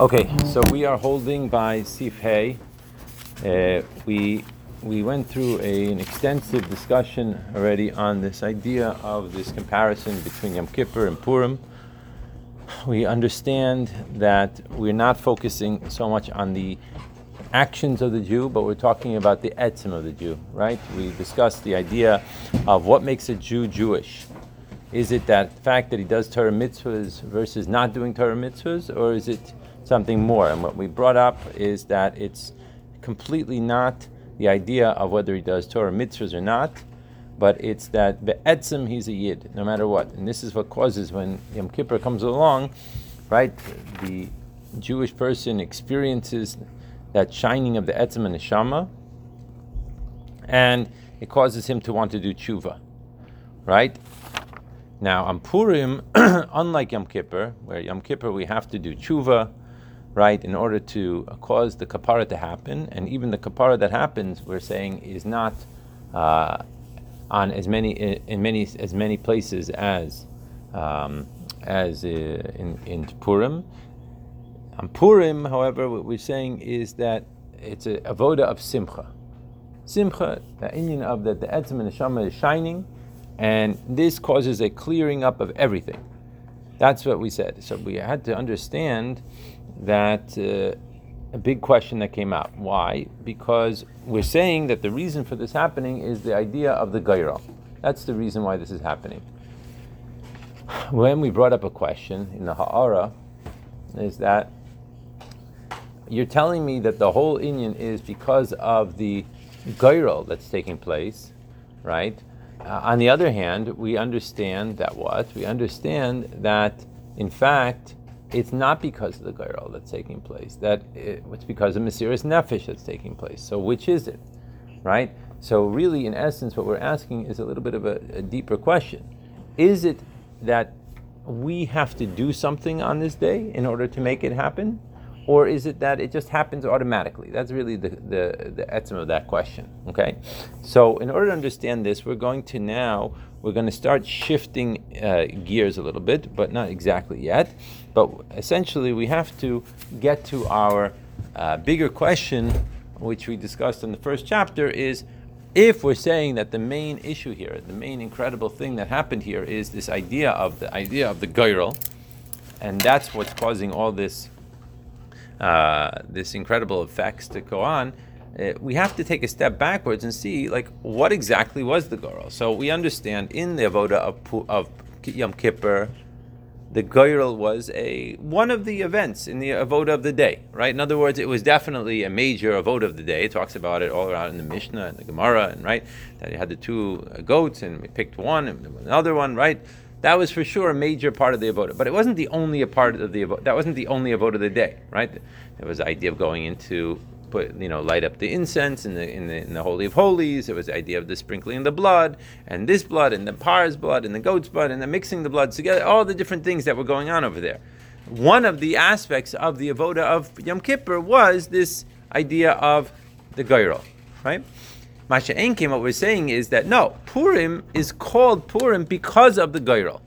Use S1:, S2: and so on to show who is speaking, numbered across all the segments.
S1: Okay, so we are holding by Sif Hay. Uh, we we went through a, an extensive discussion already on this idea of this comparison between Yom Kippur and Purim. We understand that we're not focusing so much on the actions of the Jew, but we're talking about the etzim of the Jew, right? We discussed the idea of what makes a Jew Jewish. Is it that fact that he does Torah mitzvahs versus not doing Torah mitzvahs, or is it something more? And what we brought up is that it's completely not the idea of whether he does Torah mitzvahs or not, but it's that be'etzim he's a yid, no matter what. And this is what causes when Yom Kippur comes along, right? The Jewish person experiences that shining of the etzim and the shama, and it causes him to want to do tshuva, right? Now on Purim, unlike Yom Kippur, where Yom Kippur we have to do tshuva, right, in order to cause the kapara to happen, and even the kapara that happens, we're saying, is not uh, on as many in many as many places as um, as uh, in in Purim. On Purim, however, what we're saying is that it's a avoda of simcha. Simcha, the inyan of that the etzim and the shama is shining, and this causes a clearing up of everything. That's what we said. So we had to understand that uh, a big question that came out. Why? Because we're saying that the reason for this happening is the idea of the gaira. That's the reason why this is happening. When we brought up a question in the Ha'ara, is that you're telling me that the whole inyan is because of the gaira that's taking place, right? Uh, on the other hand, we understand that what? We understand that, in fact, it's not because of the Gairol that's taking place. That it, it's because of Mesiris Nefesh that's taking place. So which is it, right? So really, in essence, what we're asking is a little bit of a, a deeper question: Is it that we have to do something on this day in order to make it happen, or is it that it just happens automatically? That's really the the, the etzim of that question. Okay, so in order to understand this, we're going to now we're going to start shifting uh, gears a little bit, but not exactly yet. But essentially, we have to get to our uh, bigger question, which we discussed in the first chapter, is if we're saying that the main issue here, the main incredible thing that happened here, is this idea of the idea of the goyrel, and that's what's causing all this uh, this incredible effects to go on uh, we have to take a step backwards and see like what exactly was the Goral. So we understand in the avoda of, of Yom Kippur, the Goral was a one of the events in the avoda of the day, right? In other words, it was definitely a major avoda of the day. It talks about it all around in the Mishnah and the Gemara, and right that you had the two uh, goats and we picked one and another one, right? That was for sure a major part of the avoda, but it wasn't the only part of the avoda. That wasn't the only avoda of the day, right? There was the idea of going into put you know light up the incense in the in the, in the holy of holies. It was the idea of the sprinkling of the blood and this blood and the par's blood and the goat's blood and the mixing the blood together. All the different things that were going on over there. One of the aspects of the avoda of Yom Kippur was this idea of the goyrel, right? Masha what we're saying is that no, Purim is called Purim because of the goyrel.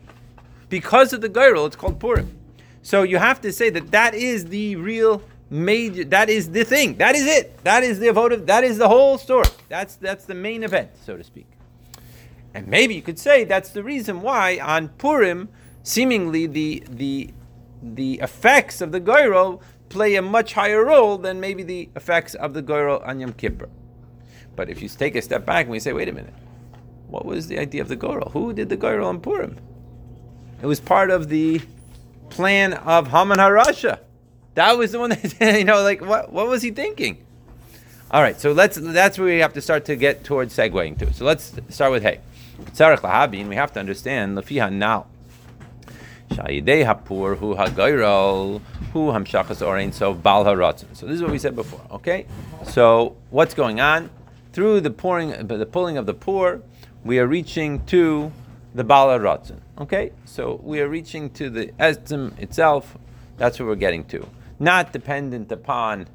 S1: Because of the goyrel, it's called Purim. So you have to say that that is the real major. That is the thing. That is it. That is the votive. That is the whole story. That's that's the main event, so to speak. And maybe you could say that's the reason why on Purim, seemingly the the the effects of the Goyrol play a much higher role than maybe the effects of the Goyrol on Yom Kippur. But if you take a step back and we say, wait a minute, what was the idea of the Goyrol? Who did the Goyrol on Purim? It was part of the plan of Haman HaRasha. That was the one that you know, like what what was he thinking? All right, so let's that's where we have to start to get towards segueing to. So let's start with hey. Tzarech lahabin, we have to understand lefiha now. Shayidei hapur hu hagayral hu hamshachas orein so bal. So this is what we said before. Okay, so what's going on through the pouring, the pulling of the pur, we are reaching to the bal. Okay, so we are reaching to the etzim itself. That's what we're getting to not dependent upon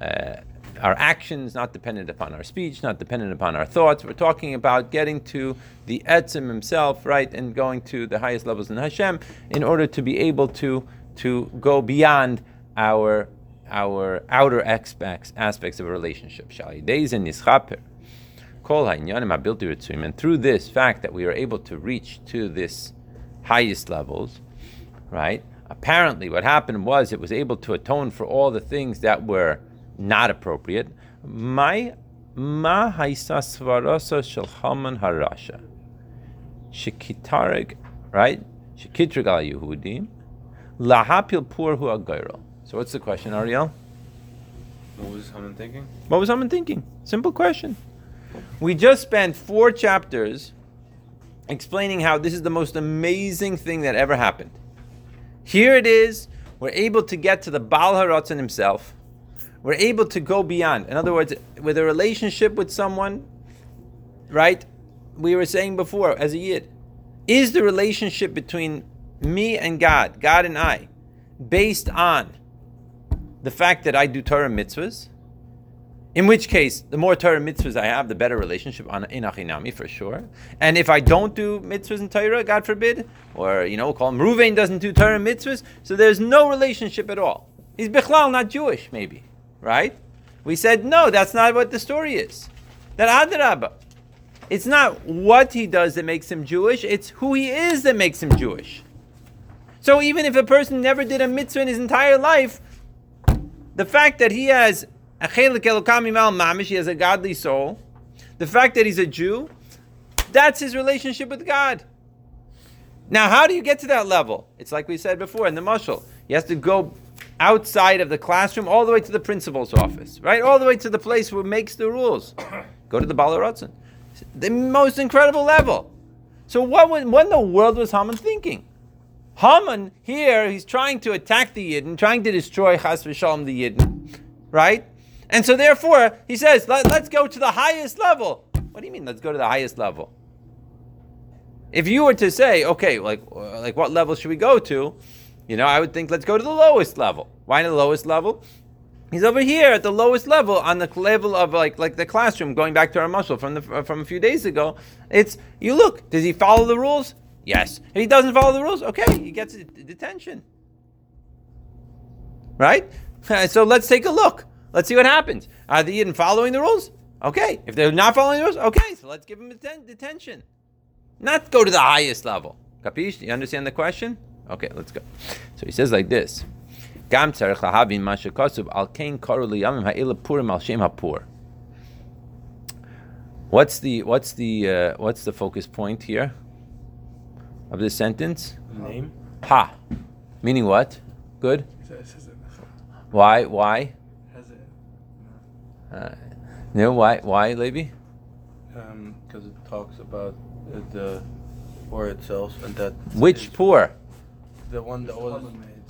S1: uh, our actions, not dependent upon our speech, not dependent upon our thoughts. We're talking about getting to the Etzim himself, right, and going to the highest levels in Hashem in order to be able to, to go beyond our our outer aspects aspects of a relationship. Days. And through this fact that we are able to reach to this highest levels, right? Apparently, what happened was it was able to atone for all the things that were not appropriate. My ma haisa svarasa shel Haman harasha. Shekitareg, right? Shekitreg al Yehudim. Lahapil pur hu So what's the question, Ariel?
S2: What was Haman thinking?
S1: What was Haman thinking? Simple question. We just spent four chapters explaining how this is the most amazing thing that ever happened. Here it is. We're able to get to the Baal Haratzon himself. We're able to go beyond. In other words, with a relationship with someone, right? We were saying before, as a yid, is the relationship between me and God, God and I, based on the fact that I do Torah mitzvahs? In which case, the more Torah mitzvahs I have, the better relationship on in Achinami for sure. And if I don't do mitzvahs in Torah, God forbid, or you know, call him Ruvain doesn't do Torah mitzvahs, so there's no relationship at all. He's Bichlal, not Jewish, maybe, right? We said no, that's not what the story is. That Adarabah. It's not what he does that makes him Jewish, it's who he is that makes him Jewish. So even if a person never did a mitzvah in his entire life, the fact that he has he has a godly soul. The fact that he's a Jew, that's his relationship with God. Now, how do you get to that level? It's like we said before in the mushal. He has to go outside of the classroom all the way to the principal's office, right? All the way to the place where makes the rules. Go to the Balarotzen. The most incredible level. So what, was, what in the world was Haman thinking? Haman here, he's trying to attack the Yidden, trying to destroy Chas v'shalom the Yidden, right? And so therefore, he says, Let, us go to the highest level. What do you mean, let's go to the highest level? If you were to say, okay, like, uh, like what level should we go to? You know, I would think, let's go to the lowest level. Why the lowest level? He's over here at the lowest level on the level of like like the classroom. Going back to our mashal from the uh, from a few days ago, it's you look. Does he follow the rules? Yes. If he doesn't follow the rules, okay, he gets detention. Right. So let's take a look. Let's see what happens. Are they even following the rules? Okay. If they're not following the rules, okay, so let's give them atten- detention. Not go to the highest level. Capish? You understand the question? Okay, let's go. So he says like this. Gam tzarech lahavin mashakasuv al kain karu liyamim ha'ila purim al shem ha'pur. What's the what's the uh, what's the focus point here of this sentence?
S2: Name.
S1: Ha, meaning what? Good. Why? Why? Uh, you know why? Why, Levi?
S2: Because um, it talks about the pur itself and that.
S1: Which pur?
S2: The one that was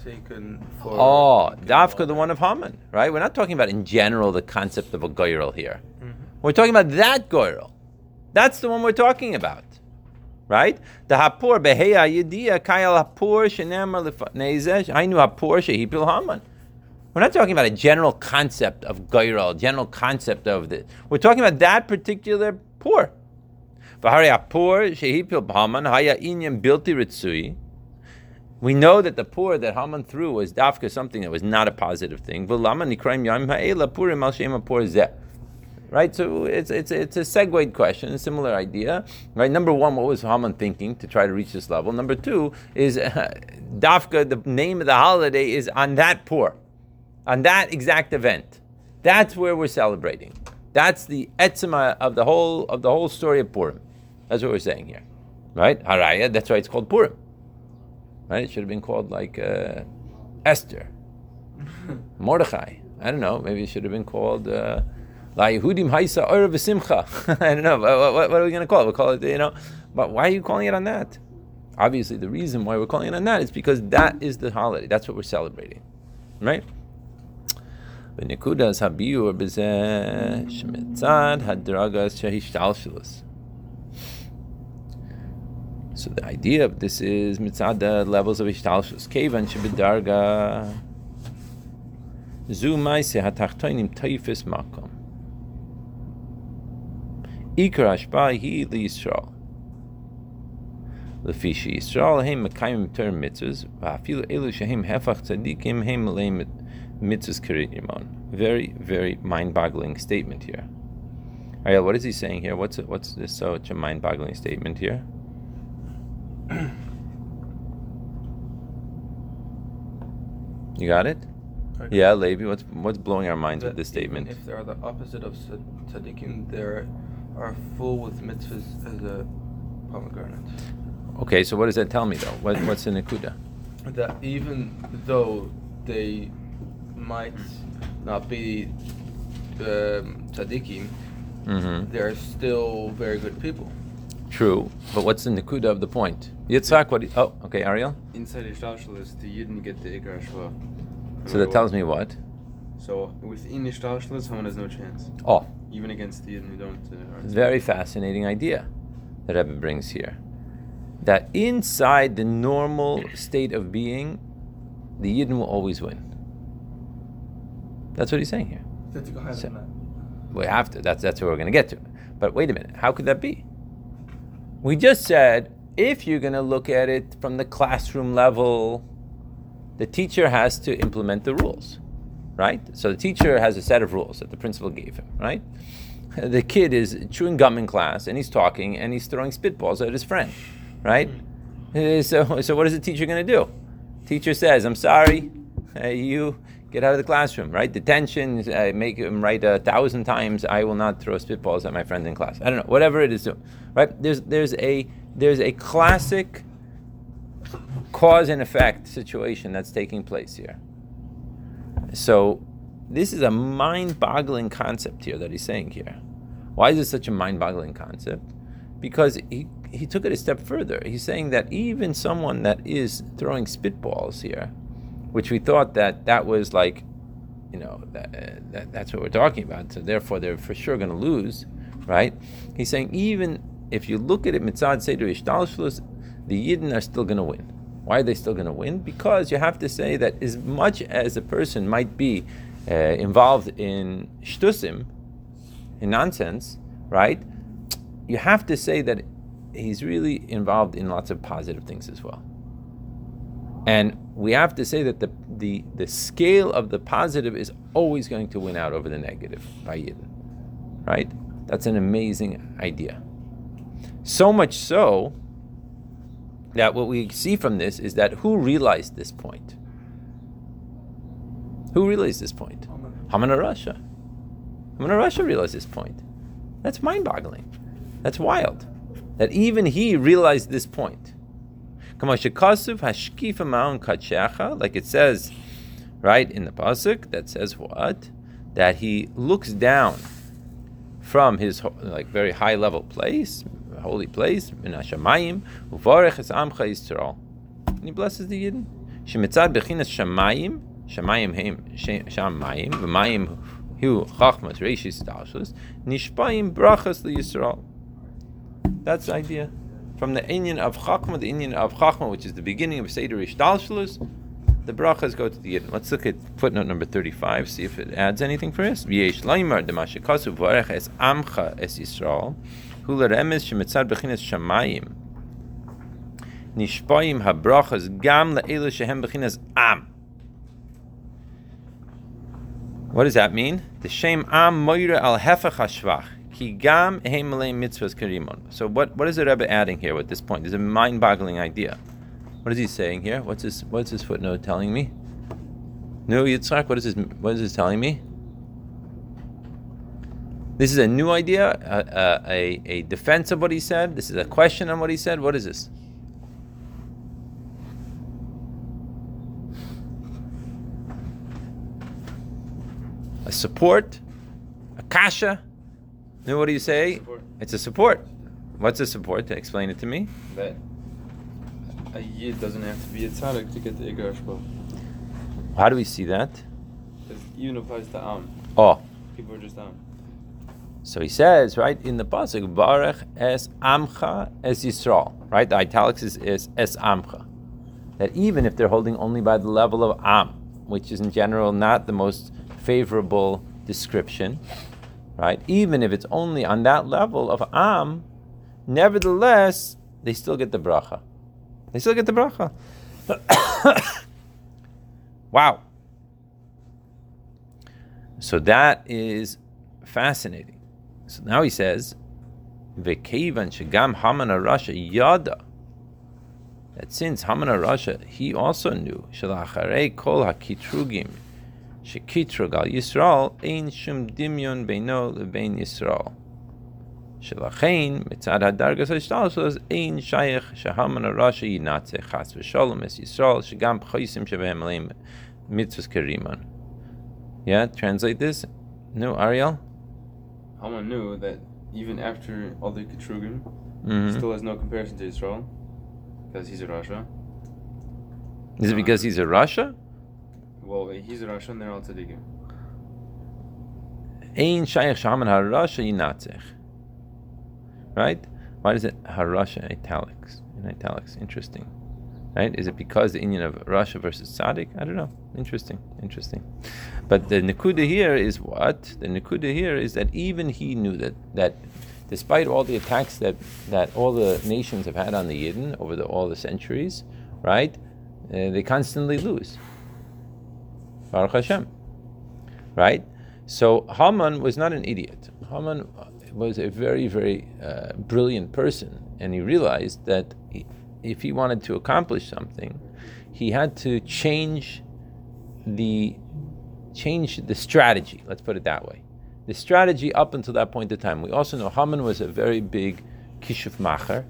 S2: taken for.
S1: Oh, Dafka, the one of Haman, right? We're not talking about in general the concept of a goyrel here. Mm-hmm. We're talking about that goyrel. That's the one we're talking about, right? The hapur beheya yediyah kayal hapur shenemar lefatneizesh. I knew hapur shehipil Haman. We're not talking about a general concept of a general concept of this. We're talking about that particular pur. We know that the pur that Haman threw was dafka something that was not a positive thing. Right, so it's it's it's a segued question, a similar idea. Right, number one, what was Haman thinking to try to reach this level? Number two is uh, dafka. The name of the holiday is on that pur on that exact event. That's where we're celebrating. That's the etzema of the whole of the whole story of Purim. That's what we're saying here, right? Haraya. That's why it's called Purim. Right? It should have been called like uh, Esther, Mordechai. I don't know. Maybe it should have been called. Uh, La Yehudim Haisa Or V'Simcha. I don't know. What, what, what, are we going to call it? We'll call it, you know. But why are you calling it on that? Obviously, the reason why we're calling it on that is because that is the holiday. That's what we're celebrating, right? ונקודס הביור בזה שמצד הדרגס שהשתלשלוס. So the idea of this is mitzad the levels of ishtalshus. Kevan shebedarga zu maise hatachtoinim taifis makom. Ikar ashpa hi li Yisrael. לפי שישראל הם מקיימים יותר מצווה, ואפילו אלו שהם הפך צדיקים הם מלאים mitzvahs kirimon. Very, very mind-boggling statement here. Ariel, what is he saying here? What's what's this such a mind-boggling statement here? you got it? Yeah, Levi. What's what's blowing our minds
S2: That
S1: with this statement?
S2: If they are the opposite of tzad- tzaddikim, they are full with mitzvahs as a pomegranate.
S1: Okay, so what does that tell me though? What, what's in the nikuda?
S2: That even though they might not be um, tzaddikim,
S1: Mm-hmm.
S2: they're still very good people.
S1: True, but what's in the nikuda of the point? Yitzhak, what? oh, okay, Ariel.
S3: Inside Ishtalshalis, the Yidden get the Ikar Shva.
S1: So that tells me what?
S3: So within Ishtalshalis, someone has no chance.
S1: Oh,
S3: Even against the Yidden who don't. Uh, aren't
S1: very fascinating idea that Rebbe brings here. That inside the normal state of being, the Yidden will always win. That's what he's saying here. So- we have to. That's that's where we're going to get to. But wait a minute. How could that be? We just said if you're going to look at it from the classroom level, the teacher has to implement the rules, right? So the teacher has a set of rules that the principal gave him, right? The kid is chewing gum in class and he's talking and he's throwing spitballs at his friend, right? Uh, So, so what is the teacher going to do? Teacher says, "I'm sorry, uh, you get out of the classroom." Right? Detention. Uh, make him write a thousand times. I will not throw spitballs at my friend in class. I don't know. Whatever it is, right? There's there's a there's a classic cause and effect situation that's taking place here. So, this is a mind-boggling concept here that he's saying here. Why is it such a mind-boggling concept? Because he, he took it a step further. He's saying that even someone that is throwing spitballs here, which we thought that that was like, you know, that, that that's what we're talking about. So therefore, they're for sure going to lose, right? He's saying even if you look at it mitzad seder ishtalshlus, the yidden are still going to win. Why are they still going to win? Because you have to say that as much as a person might be uh, involved in shtusim, in nonsense, right? You have to say that he's really involved in lots of positive things as well. And we have to say that the, the, the scale of the positive is always going to win out over the negative by Yidden. Right? That's an amazing idea. So much so that what we see from this is that who realized this point? Who realized this point? Haman Rasha. Haman Rasha realized this point. That's mind boggling. That's wild. That even he realized this point. Like it says, right, in the Pasuk, that says what? That he looks down from his like very high level place, holy place, in Hashemayim, uvarech es amcha Yisrael. And he blesses the Yidden. Shemitzad bechinas Shemayim, Shemayim heim Shemayim, v'mayim hu chachmas reishis dalshus, nishpayim brachas Yisrael. That's the idea. From the inyan of Chachma, the inyan of Chachma, which is the beginning of Seder Ishtalshalus, the brachas go to the Yidden. Let's look at footnote number 35, see if it adds anything for us. V'yesh laimar demashikasu v'arech es amcha es Yisrael, hu l'remes shemitzad bechinas shamayim, nishpayim habrachas gam le'elu shehem bechinas am. What does that mean? The shem am moira al hefach hashvach. Ki gam heimalei mitzvahs. So what, what is the Rebbe adding here at this point? There's a mind-boggling idea. What is he saying here? What's his What's his footnote telling me? No, Yitzhak. What is his What is this telling me? This is a new idea, a, a, a defense of what he said. This is a question on what he said. What is this? A support, a kasha. No, what do you say?
S3: Support.
S1: It's a support. What's a support? To explain it to me.
S3: That a Yid doesn't have to be a tzaddik to get the Shva.
S1: How do we see that?
S3: It even applies to Am.
S1: Oh,
S3: People are just Am.
S1: so he says right in the pasuk, "Barech es amcha es Yisrael." Right, the italics is, is es amcha. That even if they're holding only by the level of am, which is in general not the most favorable description, right? Even if it's only on that level of am, nevertheless they still get the bracha. They still get the bracha. wow. So that is fascinating. So now he says, Vekevan shagam Haman Rasha yada. That since Haman Rasha, he also knew shalacharei kol hakitrugim shekitrug al Yisrael ein shum dimyon beino lebein Yisrael. Shelachein mitzad hadargas hashtalshus ein shayach shahaman Rasha yinatze chas v'sholem es Yisrael shagam b'choisim shebehem leim mitzvahs keriman. Yeah, translate this. No, Ariel.
S3: Haman knew that even after all the Ketrugim,
S1: Mhm.
S3: still has no comparison to Israel because he's a Rasha.
S1: Is it because he's a Rasha?
S3: Well, he's a Rasha and they're all tzaddikim.
S1: Ein shayach shaman harasha yinatzech. Right? Why does it harasha italics? In italics, interesting. Right? Is it because the inyan of Rasha versus Tzaddik? I don't know. Interesting, interesting. But the Nakuda here is what? The Nakuda here is that even he knew that that despite all the attacks that, that all the nations have had on the Yidden over the, all the centuries, right? Uh, they constantly lose. Baruch Hashem. Right? So Haman was not an idiot. Haman was a very, very uh, brilliant person, and he realized that he, if he wanted to accomplish something, he had to change the change the strategy. Let's put it that way. The strategy up until that point in time. We also know Haman was a very big kishuf macher,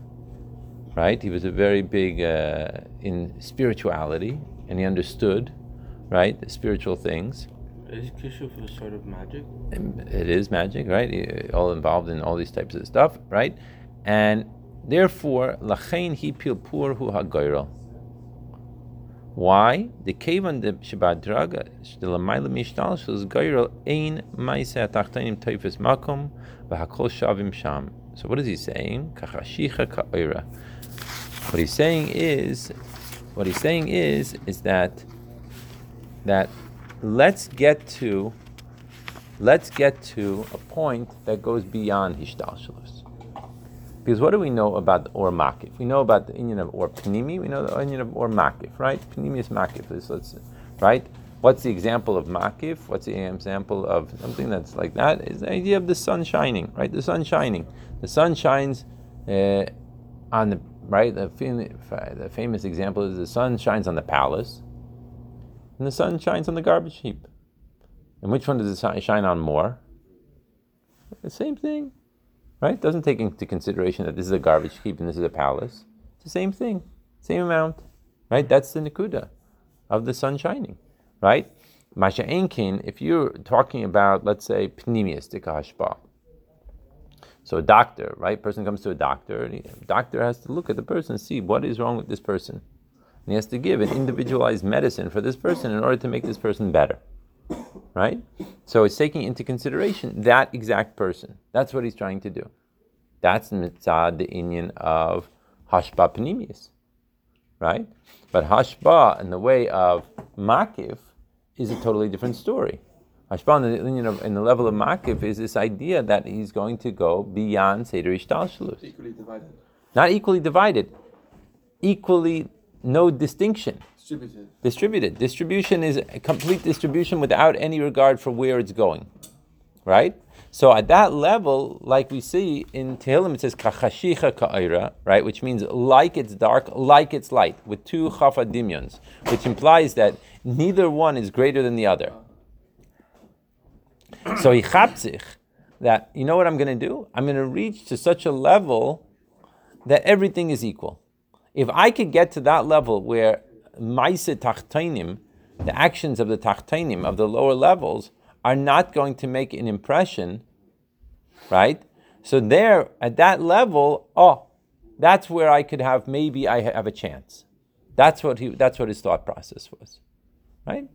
S1: right? He was a very big uh, in spirituality, and he understood, right, the spiritual things.
S2: Is Kishuf a sort of magic?
S1: It is magic, right? All involved in all these types of stuff, right? And therefore, lachein hi pilpur hu hagoyrel. Why? The cave kevan de shabadraga shtelamayla mishtal shels goyrel ein maise atachtanim teifes makom v'hakol shavim sham. So what is he saying? Kachashicha ka'oira. What he's saying is, what he's saying is, is that that let's get to let's get to a point that goes beyond Hishtalshalus. Because what do we know about the or makif? We know about the inyan of or panimi. We know the inyan of or makif, right? Panimi is makif. Is let's right. What's the example of makif? What's the example of something that's like that? Is the idea of the sun shining, right? The sun shining. The sun shines uh, on the right. The, fam- the famous example is the sun shines on the palace, and the sun shines on the garbage heap. And which one does it shi- shine on more? The same thing, right? Doesn't take into consideration that this is a garbage heap and this is a palace. It's the same thing, same amount, right? That's the nikuda of the sun shining, right? Masha Enkin, if you're talking about, let's say, pneumistic hashpa. So a doctor, right? Person comes to a doctor, and doctor has to look at the person see what is wrong with this person. And he has to give an individualized medicine for this person in order to make this person better right? So it's taking into consideration that exact person. That's what he's trying to do. That's the mitzvah, the inyan of hashba panimius, right? But hashba in the way of makif is a totally different story. Hashba in the, of, in the level of makif is this idea that he's going to go beyond seder ishtalshalus.
S3: Equally divided.
S1: Not equally divided, equally no distinction
S3: Distributed.
S1: distributed. Distribution is a complete distribution without any regard for where it's going, right? So at that level, like we see in Tehillim, it says kachashicha ka'ira, right, which means like it's dark, like it's light, with two chafa dimyons, which implies that neither one is greater than the other. So he chapzich that you know what I'm going to do? I'm going to reach to such a level that everything is equal. If I could get to that level where Maise Tachtainim, the actions of the Tachtainim, of the lower levels, are not going to make an impression, right? So there, at that level, oh, that's where I could have, maybe I have a chance. That's what he, that's what his thought process was, right?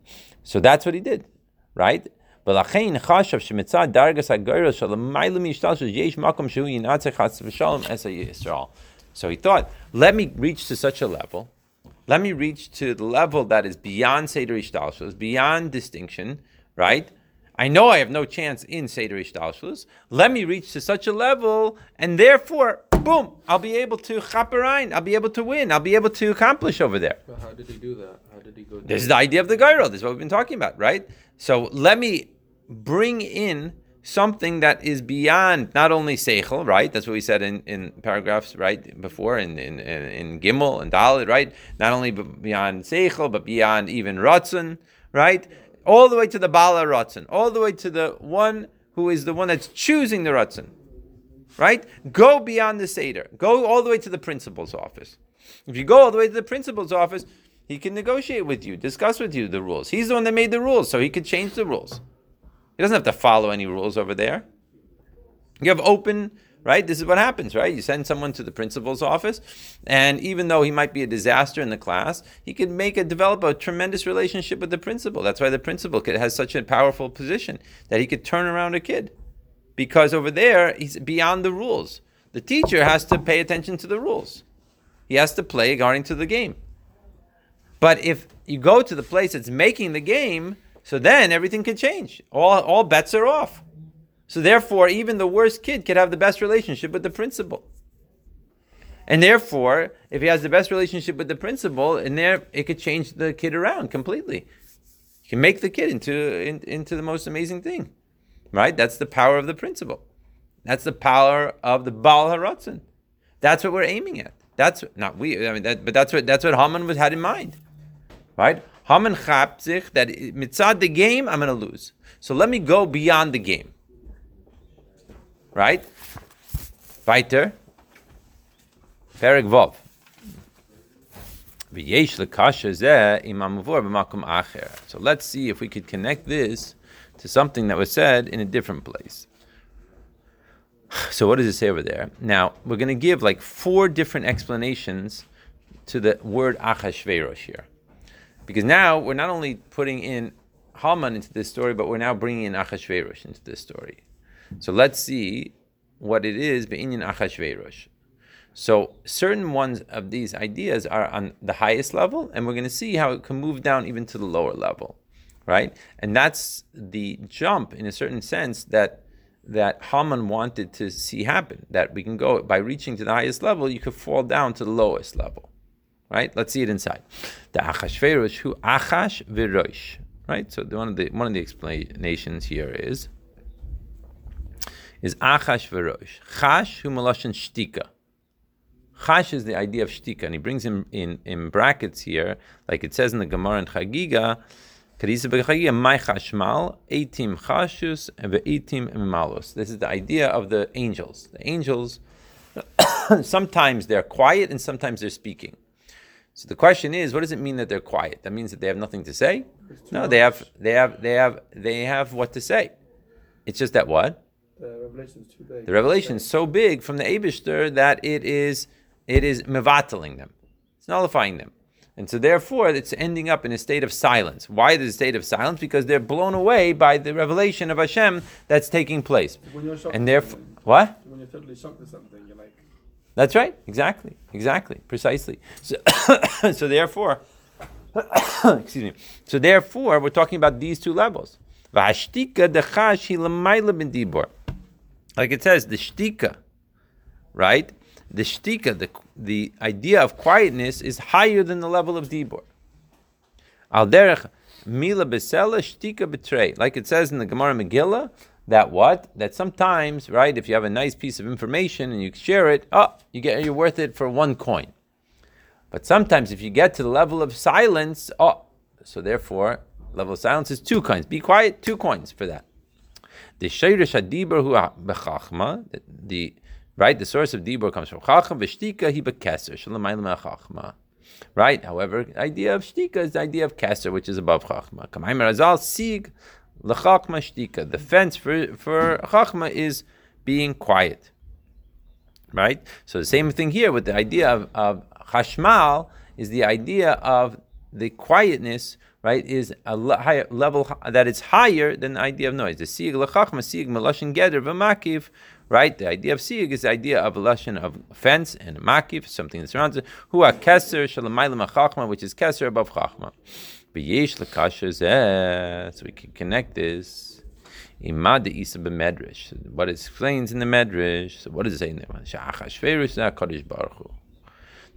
S1: So that's what he did, right? ולכן חשב שמצד דרגס הגוירל של המיילה משתלשל יש מקום שהוא ינצח חס ושלום אס הישראל. so he thought, let me reach to such a level, let me reach to the level that is beyond Seder Ishtalshus, beyond distinction, right? I know I have no chance in Seder Ishtalshus. Let me reach to such a level, and therefore, boom, I'll be able to chaperein, I'll be able to win, I'll be able to accomplish over there.
S2: But how did he do that? How did he go?
S1: This is the idea of the goyrel. This is what we've been talking about, right? So let me bring in something that is beyond not only seichel, right? That's what we said in, in paragraphs right before in in, in, Gimel and Dalet, right? Not only beyond seichel, but beyond even ratzon, right? All the way to the bala ratzon, all the way to the one who is the one that's choosing the ratzon, right? Go beyond the seder, go all the way to the principal's office. If you go all the way to the principal's office, he can negotiate with you, discuss with you the rules. He's the one that made the rules, so he could change the rules. He doesn't have to follow any rules over there. You have open, right? This is what happens, right? You send someone to the principal's office, and even though he might be a disaster in the class, he can make a develop a tremendous relationship with the principal. That's why the principal could, has such a powerful position that he could turn around a kid. Because over there, he's beyond the rules. The teacher has to pay attention to the rules. He has to play according to the game. But if you go to the place that's making the game, so then everything could change. All, all bets are off. So therefore, even the worst kid could have the best relationship with the principal. And therefore, if he has the best relationship with the principal, and there it could change the kid around completely. You can make the kid into in, into the most amazing thing, right? That's the power of the principal. That's the power of the Baal Haratzon. That's what we're aiming at. That's not we. I mean, that, but that's what that's what Haman was had in mind, right? Haman chapt sich that mitzad the game I'm going to lose. So let me go beyond the game, right? Weiter. Perek Vov. So let's see if we could connect this to something that was said in a different place. So what does it say over there? Now we're going to give like four different explanations to the word Achashverosh here, because now we're not only putting in Haman into this story, but we're now bringing in Achashverosh into this story. So let's see what it is be'inyan Achashverosh. So certain ones of these ideas are on the highest level, and we're going to see how it can move down even to the lower level, right? And that's the jump in a certain sense that that Haman wanted to see happen. That we can go by reaching to the highest level, you could fall down to the lowest level. Right? Let's see it inside. The Achashverosh, who Achash Virosh. Right? So the, one of the one of the explanations here is is Achash Virosh. Chash hu maloshin shtika. Chash is the idea of shtika, and he brings him in, in brackets here, like it says in the Gemara and Chagiga, this is the idea of the angels. The angels, sometimes they're quiet and sometimes they're speaking. So the question is, what does it mean that they're quiet? That means that they have nothing to say? No, they have, they have, they have, they have what to say. It's just that what?
S4: The revelation is too big.
S1: The revelation is so big from the Abishter that it is, it is mevataling them. It's nullifying them. And so therefore it's ending up in a state of silence. Why a state of silence? Because they're blown away by the revelation of Hashem that's taking place.
S4: When you're shocked
S1: And therefore what?
S4: when you're totally shocked at something, you're like,
S1: That's right. Exactly. Exactly. Precisely. So, so therefore, excuse me. So therefore, we're talking about these two levels. Like it says, the shtika, right? The shtika, the, the idea of quietness, is higher than the level of dibor. Al derech mila shtika betray. Like it says in the Gemara Megillah, that what? That sometimes, right, if you have a nice piece of information and you share it, oh, you get you're worth it for one coin. But sometimes if you get to the level of silence, oh, so therefore, level of silence is two coins. Be quiet, two coins for that. The shayrish hadibur hu bechachma, the, right, the source of dibur comes from chachma, v'shtika hi bekeser. Right. However, the idea of shtika is the idea of keser, which is above chachma. Kamayim razal sig lechachma shtika. The fence for for chachma is being quiet. Right. So the same thing here with the idea of, of chashmal is the idea of the quietness. Right, is a higher level that is higher than the idea of noise. The sieg lechachma sieg meloshin geder v'makiv. Right, the idea of sieg is the idea of a lashon of fence and makif, something that surrounds it. Are keser shalamaylam chachma, which is keser above chachma. V'yesh lekasha zeh, so we can connect this. Imad isa b'medrash. What it explains in the medrash. So what does it say in there? Sha'achashverosh Kodesh Baruch Hu.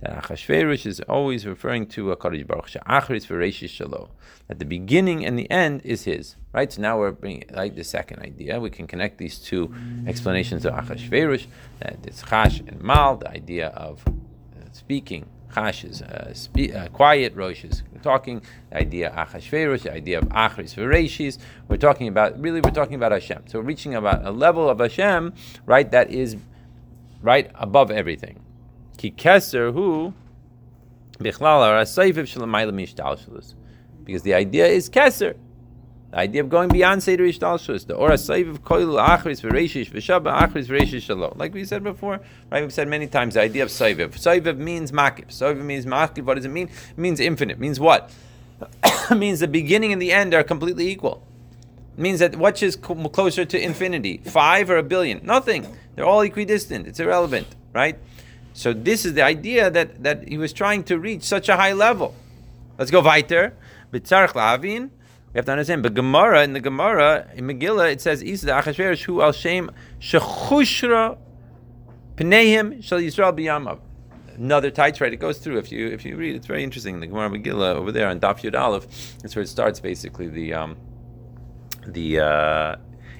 S1: that Achashverosh is always referring to a Kadosh Baruch She'achris v'reishi shalo. That the beginning and the end is his. Right. So now we're bringing like the second idea. We can connect these two explanations of Achashverosh. That it's Chash and Mal. The idea of uh, speaking. Chash is uh, uh, quiet, Rosh is talking. The idea Achashverosh, the idea of Achris Vereshis. We're talking about really, we're talking about Hashem. So we're reaching about a level of Hashem, right? That is right above everything. Ki keser mishtalshalus. Because the idea is keser. The idea of going beyond Seder Ishtalshus, the Ora Saiv Koilu Achris Vereshish Veshaba Achris Vereshish Shalom. Like we said before, right? We've said many times the idea of Saiviv. Saiviv means Makif. Saiviv means Makif. What does it mean? It means infinite. It means what? it means the beginning and the end are completely equal. It means that which is closer to infinity? Five or a billion? Nothing. They're all equidistant. It's irrelevant, right? So this is the idea that, that he was trying to reach such a high level. Let's go weiter. B'tzarech la'avin. We have to understand. But Gemara in the Gemara in Megillah it says Isa Achashverosh hu al shem shechushra pneihim shal Yisrael biyamav. Another tight right. It goes through. If you if you read, it's very interesting. The Gemara Megillah over there on Daf Yud Aleph. That's where it starts. Basically, the um, the uh,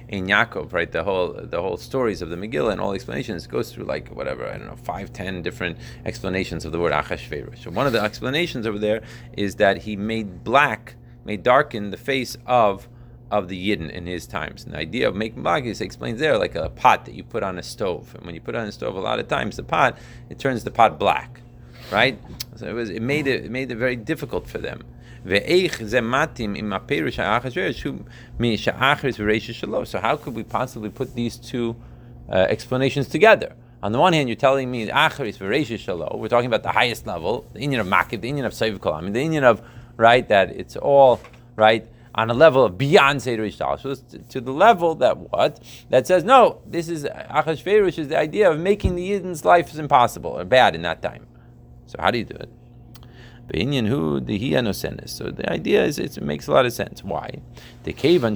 S1: Ein Yaakov, right? The whole the whole stories of the Megillah and all explanations goes through like whatever I don't know five ten different explanations of the word Achashverosh. So one of the explanations over there is that he made black may darken the face of of the Yidden in his times. And the idea of making bagis explains there like a pot that you put on a stove. And when you put on a stove, a lot of times the pot it turns the pot black, right? So it was it made it, it made it very difficult for them. So how could we possibly put these two uh, explanations together? On the one hand, you're telling me Acharis Shalom. We're talking about the highest level, the inyan of Makif, the inyan of Saviv Kolam, the inyan of right that it's all right on a level of beyond Seder Ishtalshus to, to the level that what that says no, this is Achashverosh is the idea of making the Yidden's life is impossible or bad in that time. So how do you do it? Be'inyan hu dehianosenis. So the idea is it makes a lot of sense. Why? The kevan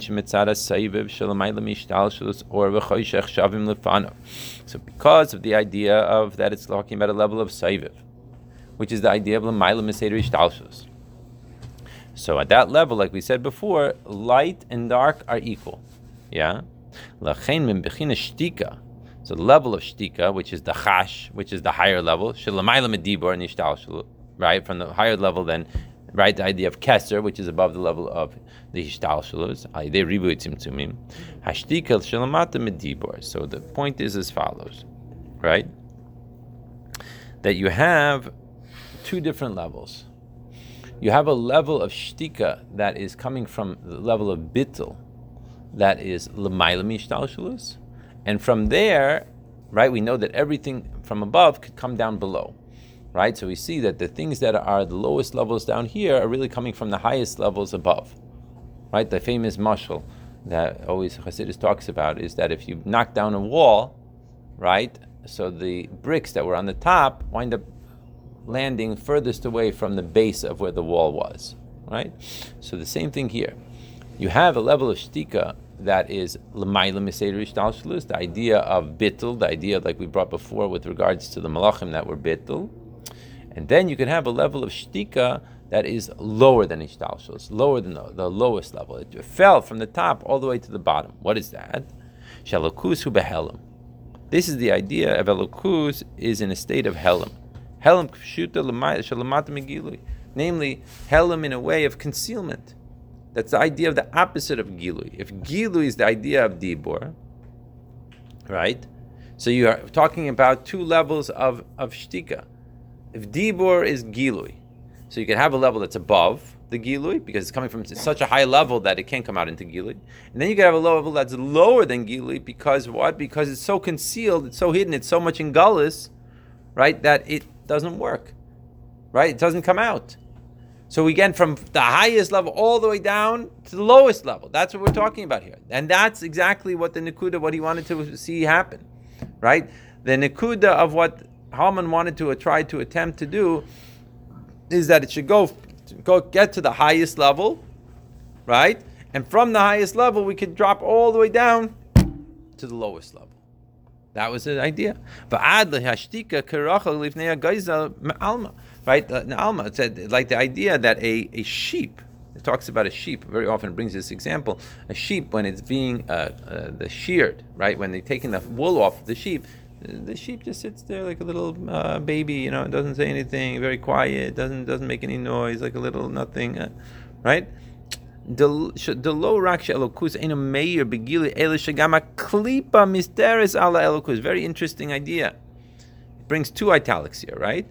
S1: or. So because of the idea of that it's talking about a level of saiviv, which is the idea of lamayla miseder ishtalshus. So at that level, like we said before, light and dark are equal. Yeah? Lachein min shtika. So the level of shtika, which is the chash, which is the higher level, medibor nishtal right? From the higher level then, right? The idea of keser, which is above the level of the hishtal shalus. They. Hashtika medibor. So the point is as follows, right? That you have two different levels. You have a level of shtika that is coming from the level of bittel, that is mishtal and from there, right? We know that everything from above could come down below, right? So we see that the things that are the lowest levels down here are really coming from the highest levels above, right? The famous mashal that always Hasidus talks about is that if you knock down a wall, right? So the bricks that were on the top wind up landing furthest away from the base of where the wall was, right? So the same thing here. You have a level of shtika that is the idea of bittul, the idea like we brought before with regards to the malachim that were bittul, and then you can have a level of shtika that is lower than ishtalshlus, lower than the, the, lowest level. It fell from the top all the way to the bottom. What is that? Shalokus hu behelim. This is the idea of elokus is in a state of helim. Helam k'shuta shalamata. Namely, helam in a way of concealment. That's the idea of the opposite of gilui. If gilui is the idea of dibor, right? So you are talking about two levels of, of shtika. If dibor is gilui, so you can have a level that's above the gilui because it's coming from such a high level that it can't come out into gilui, and then you can have a level that's lower than gilui because what? Because it's so concealed, it's so hidden, it's so much in gullus, right? That it doesn't work, right? It doesn't come out. So we get from the highest level all the way down to the lowest level. That's what we're talking about here. And that's exactly what the Nakuda, what he wanted to see happen, right? The Nakuda of what Haman wanted to try to attempt to do is that it should go, go get to the highest level, right? And from the highest level, we could drop all the way down to the lowest level. That was the idea. Lifnei hagayzel me'alma. Right? Alma it said like the idea that a, a sheep. It talks about a sheep. Very often brings this example. A sheep when it's being uh, uh, the sheared, right? When they're taking the wool off the sheep, the sheep just sits there like a little uh, baby. You know, It doesn't say anything, very quiet, doesn't doesn't make any noise, like a little nothing, uh, right? Delo rak she'elokus eno meir begili ele shegama klipa misteris ala elokus. Very interesting idea. It brings two italics here, right?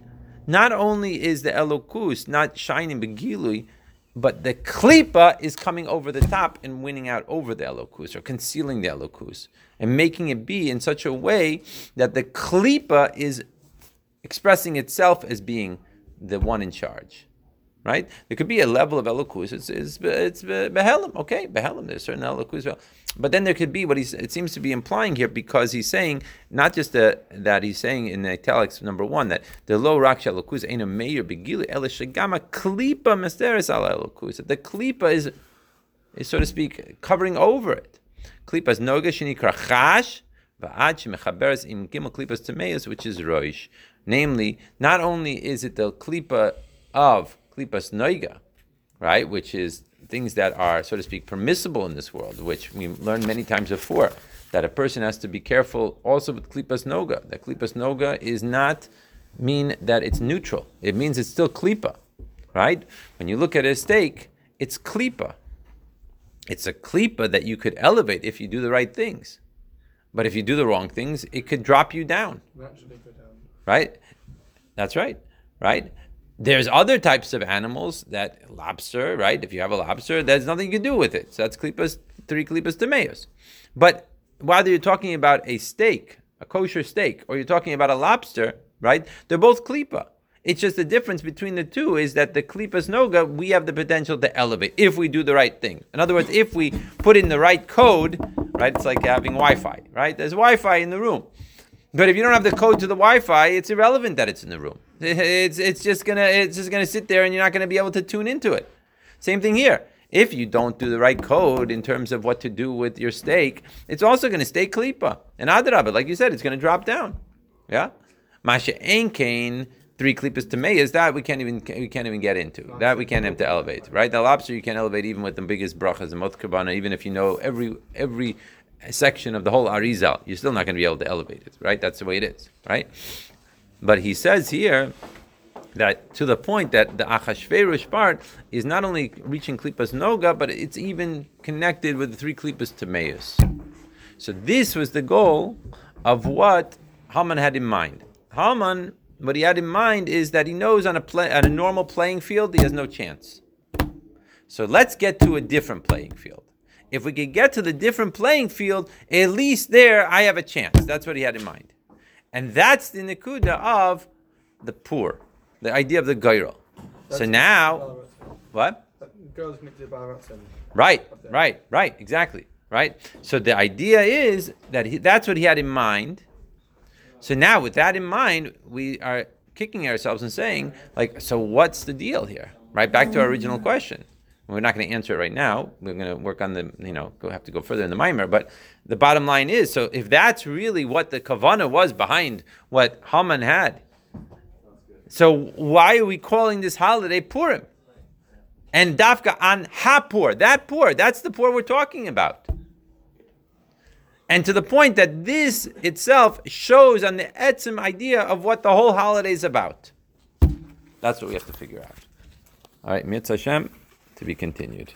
S1: Not only is the elokus not shining begilui, but the klipa is coming over the top and winning out over the elokus or concealing the elokus and making it be in such a way that the klipa is expressing itself as being the one in charge right? There could be a level of elokus. It's it's it's behelim. Okay, behelim. There's certain elokus, but then there could be what he's. It seems to be implying here because he's saying not just the, that he's saying in italics number one that the low rak elokus ain't a mayor begili ele shegama klipa misteris ala elokus. The klipa is is so to speak covering over it. Klipa is noga shenikra chash. im gimel klipas tameus, which is roish. Namely, not only is it the klipa of klipas noga, right? Which is things that are, so to speak, permissible in this world, which we learned many times before, that a person has to be careful also with klipas noga. That klipas noga is not mean that it's neutral. It means it's still klipa, right? When you look at a steak, it's klipa. It's a klipa that you could elevate if you do the right things. But if you do the wrong things, it could drop you down. Right? That's right. Right? There's other types of animals that lobster, right? If you have a lobster, there's nothing you can do with it. So that's klipas, three klipas tameus. But whether you're talking about a steak, a kosher steak, or you're talking about a lobster, right? They're both klipa. It's just the difference between the two is that the klipas noga, we have the potential to elevate if we do the right thing. In other words, if we put in the right code, right? It's like having Wi-Fi, right? There's Wi-Fi in the room. But if you don't have the code to the Wi-Fi, it's irrelevant that it's in the room. It's it's just gonna it's just gonna sit there, and you're not gonna be able to tune into it. Same thing here. If you don't do the right code in terms of what to do with your steak, it's also going to stay klipa. And adrabah, like you said, it's going to drop down. Yeah, masha kain three klipas tameas that we can't even we can't even get into. That we can't have to elevate. Right, the lobster you can't elevate even with the biggest brachas, moth kavana, even if you know every every section of the whole Arizal, you're still not going to be able to elevate it, right? That's the way it is, right? But he says here that to the point that the Achashverosh part is not only reaching Klippas Noga, but it's even connected with the three Klippas Tameus. So this was the goal of what Haman had in mind. Haman, what he had in mind is that he knows on a play, on a normal playing field he has no chance. So let's get to a different playing field. If we could get to the different playing field, at least there I have a chance. That's what he had in mind. And that's the nikuda of the pur, the idea of the goyrel. So now, what?
S4: Girls connected by
S1: Right, right, right, exactly, right. So the idea is that he, that's what he had in mind. So now, with that in mind, we are kicking ourselves and saying, like, so what's the deal here? Right back to our original question. We're not going to answer it right now. We're going to work on the, you know, have to go further in the mimer. But the bottom line is, so if that's really what the kavana was behind what Haman had, so why are we calling this holiday Purim? And dafka on Hapur, that pur, that's the pur we're talking about. And to the point that this itself shows on the etzim idea of what the whole holiday is about. That's what we have to figure out. All right, Mitzvah Hashem to be continued.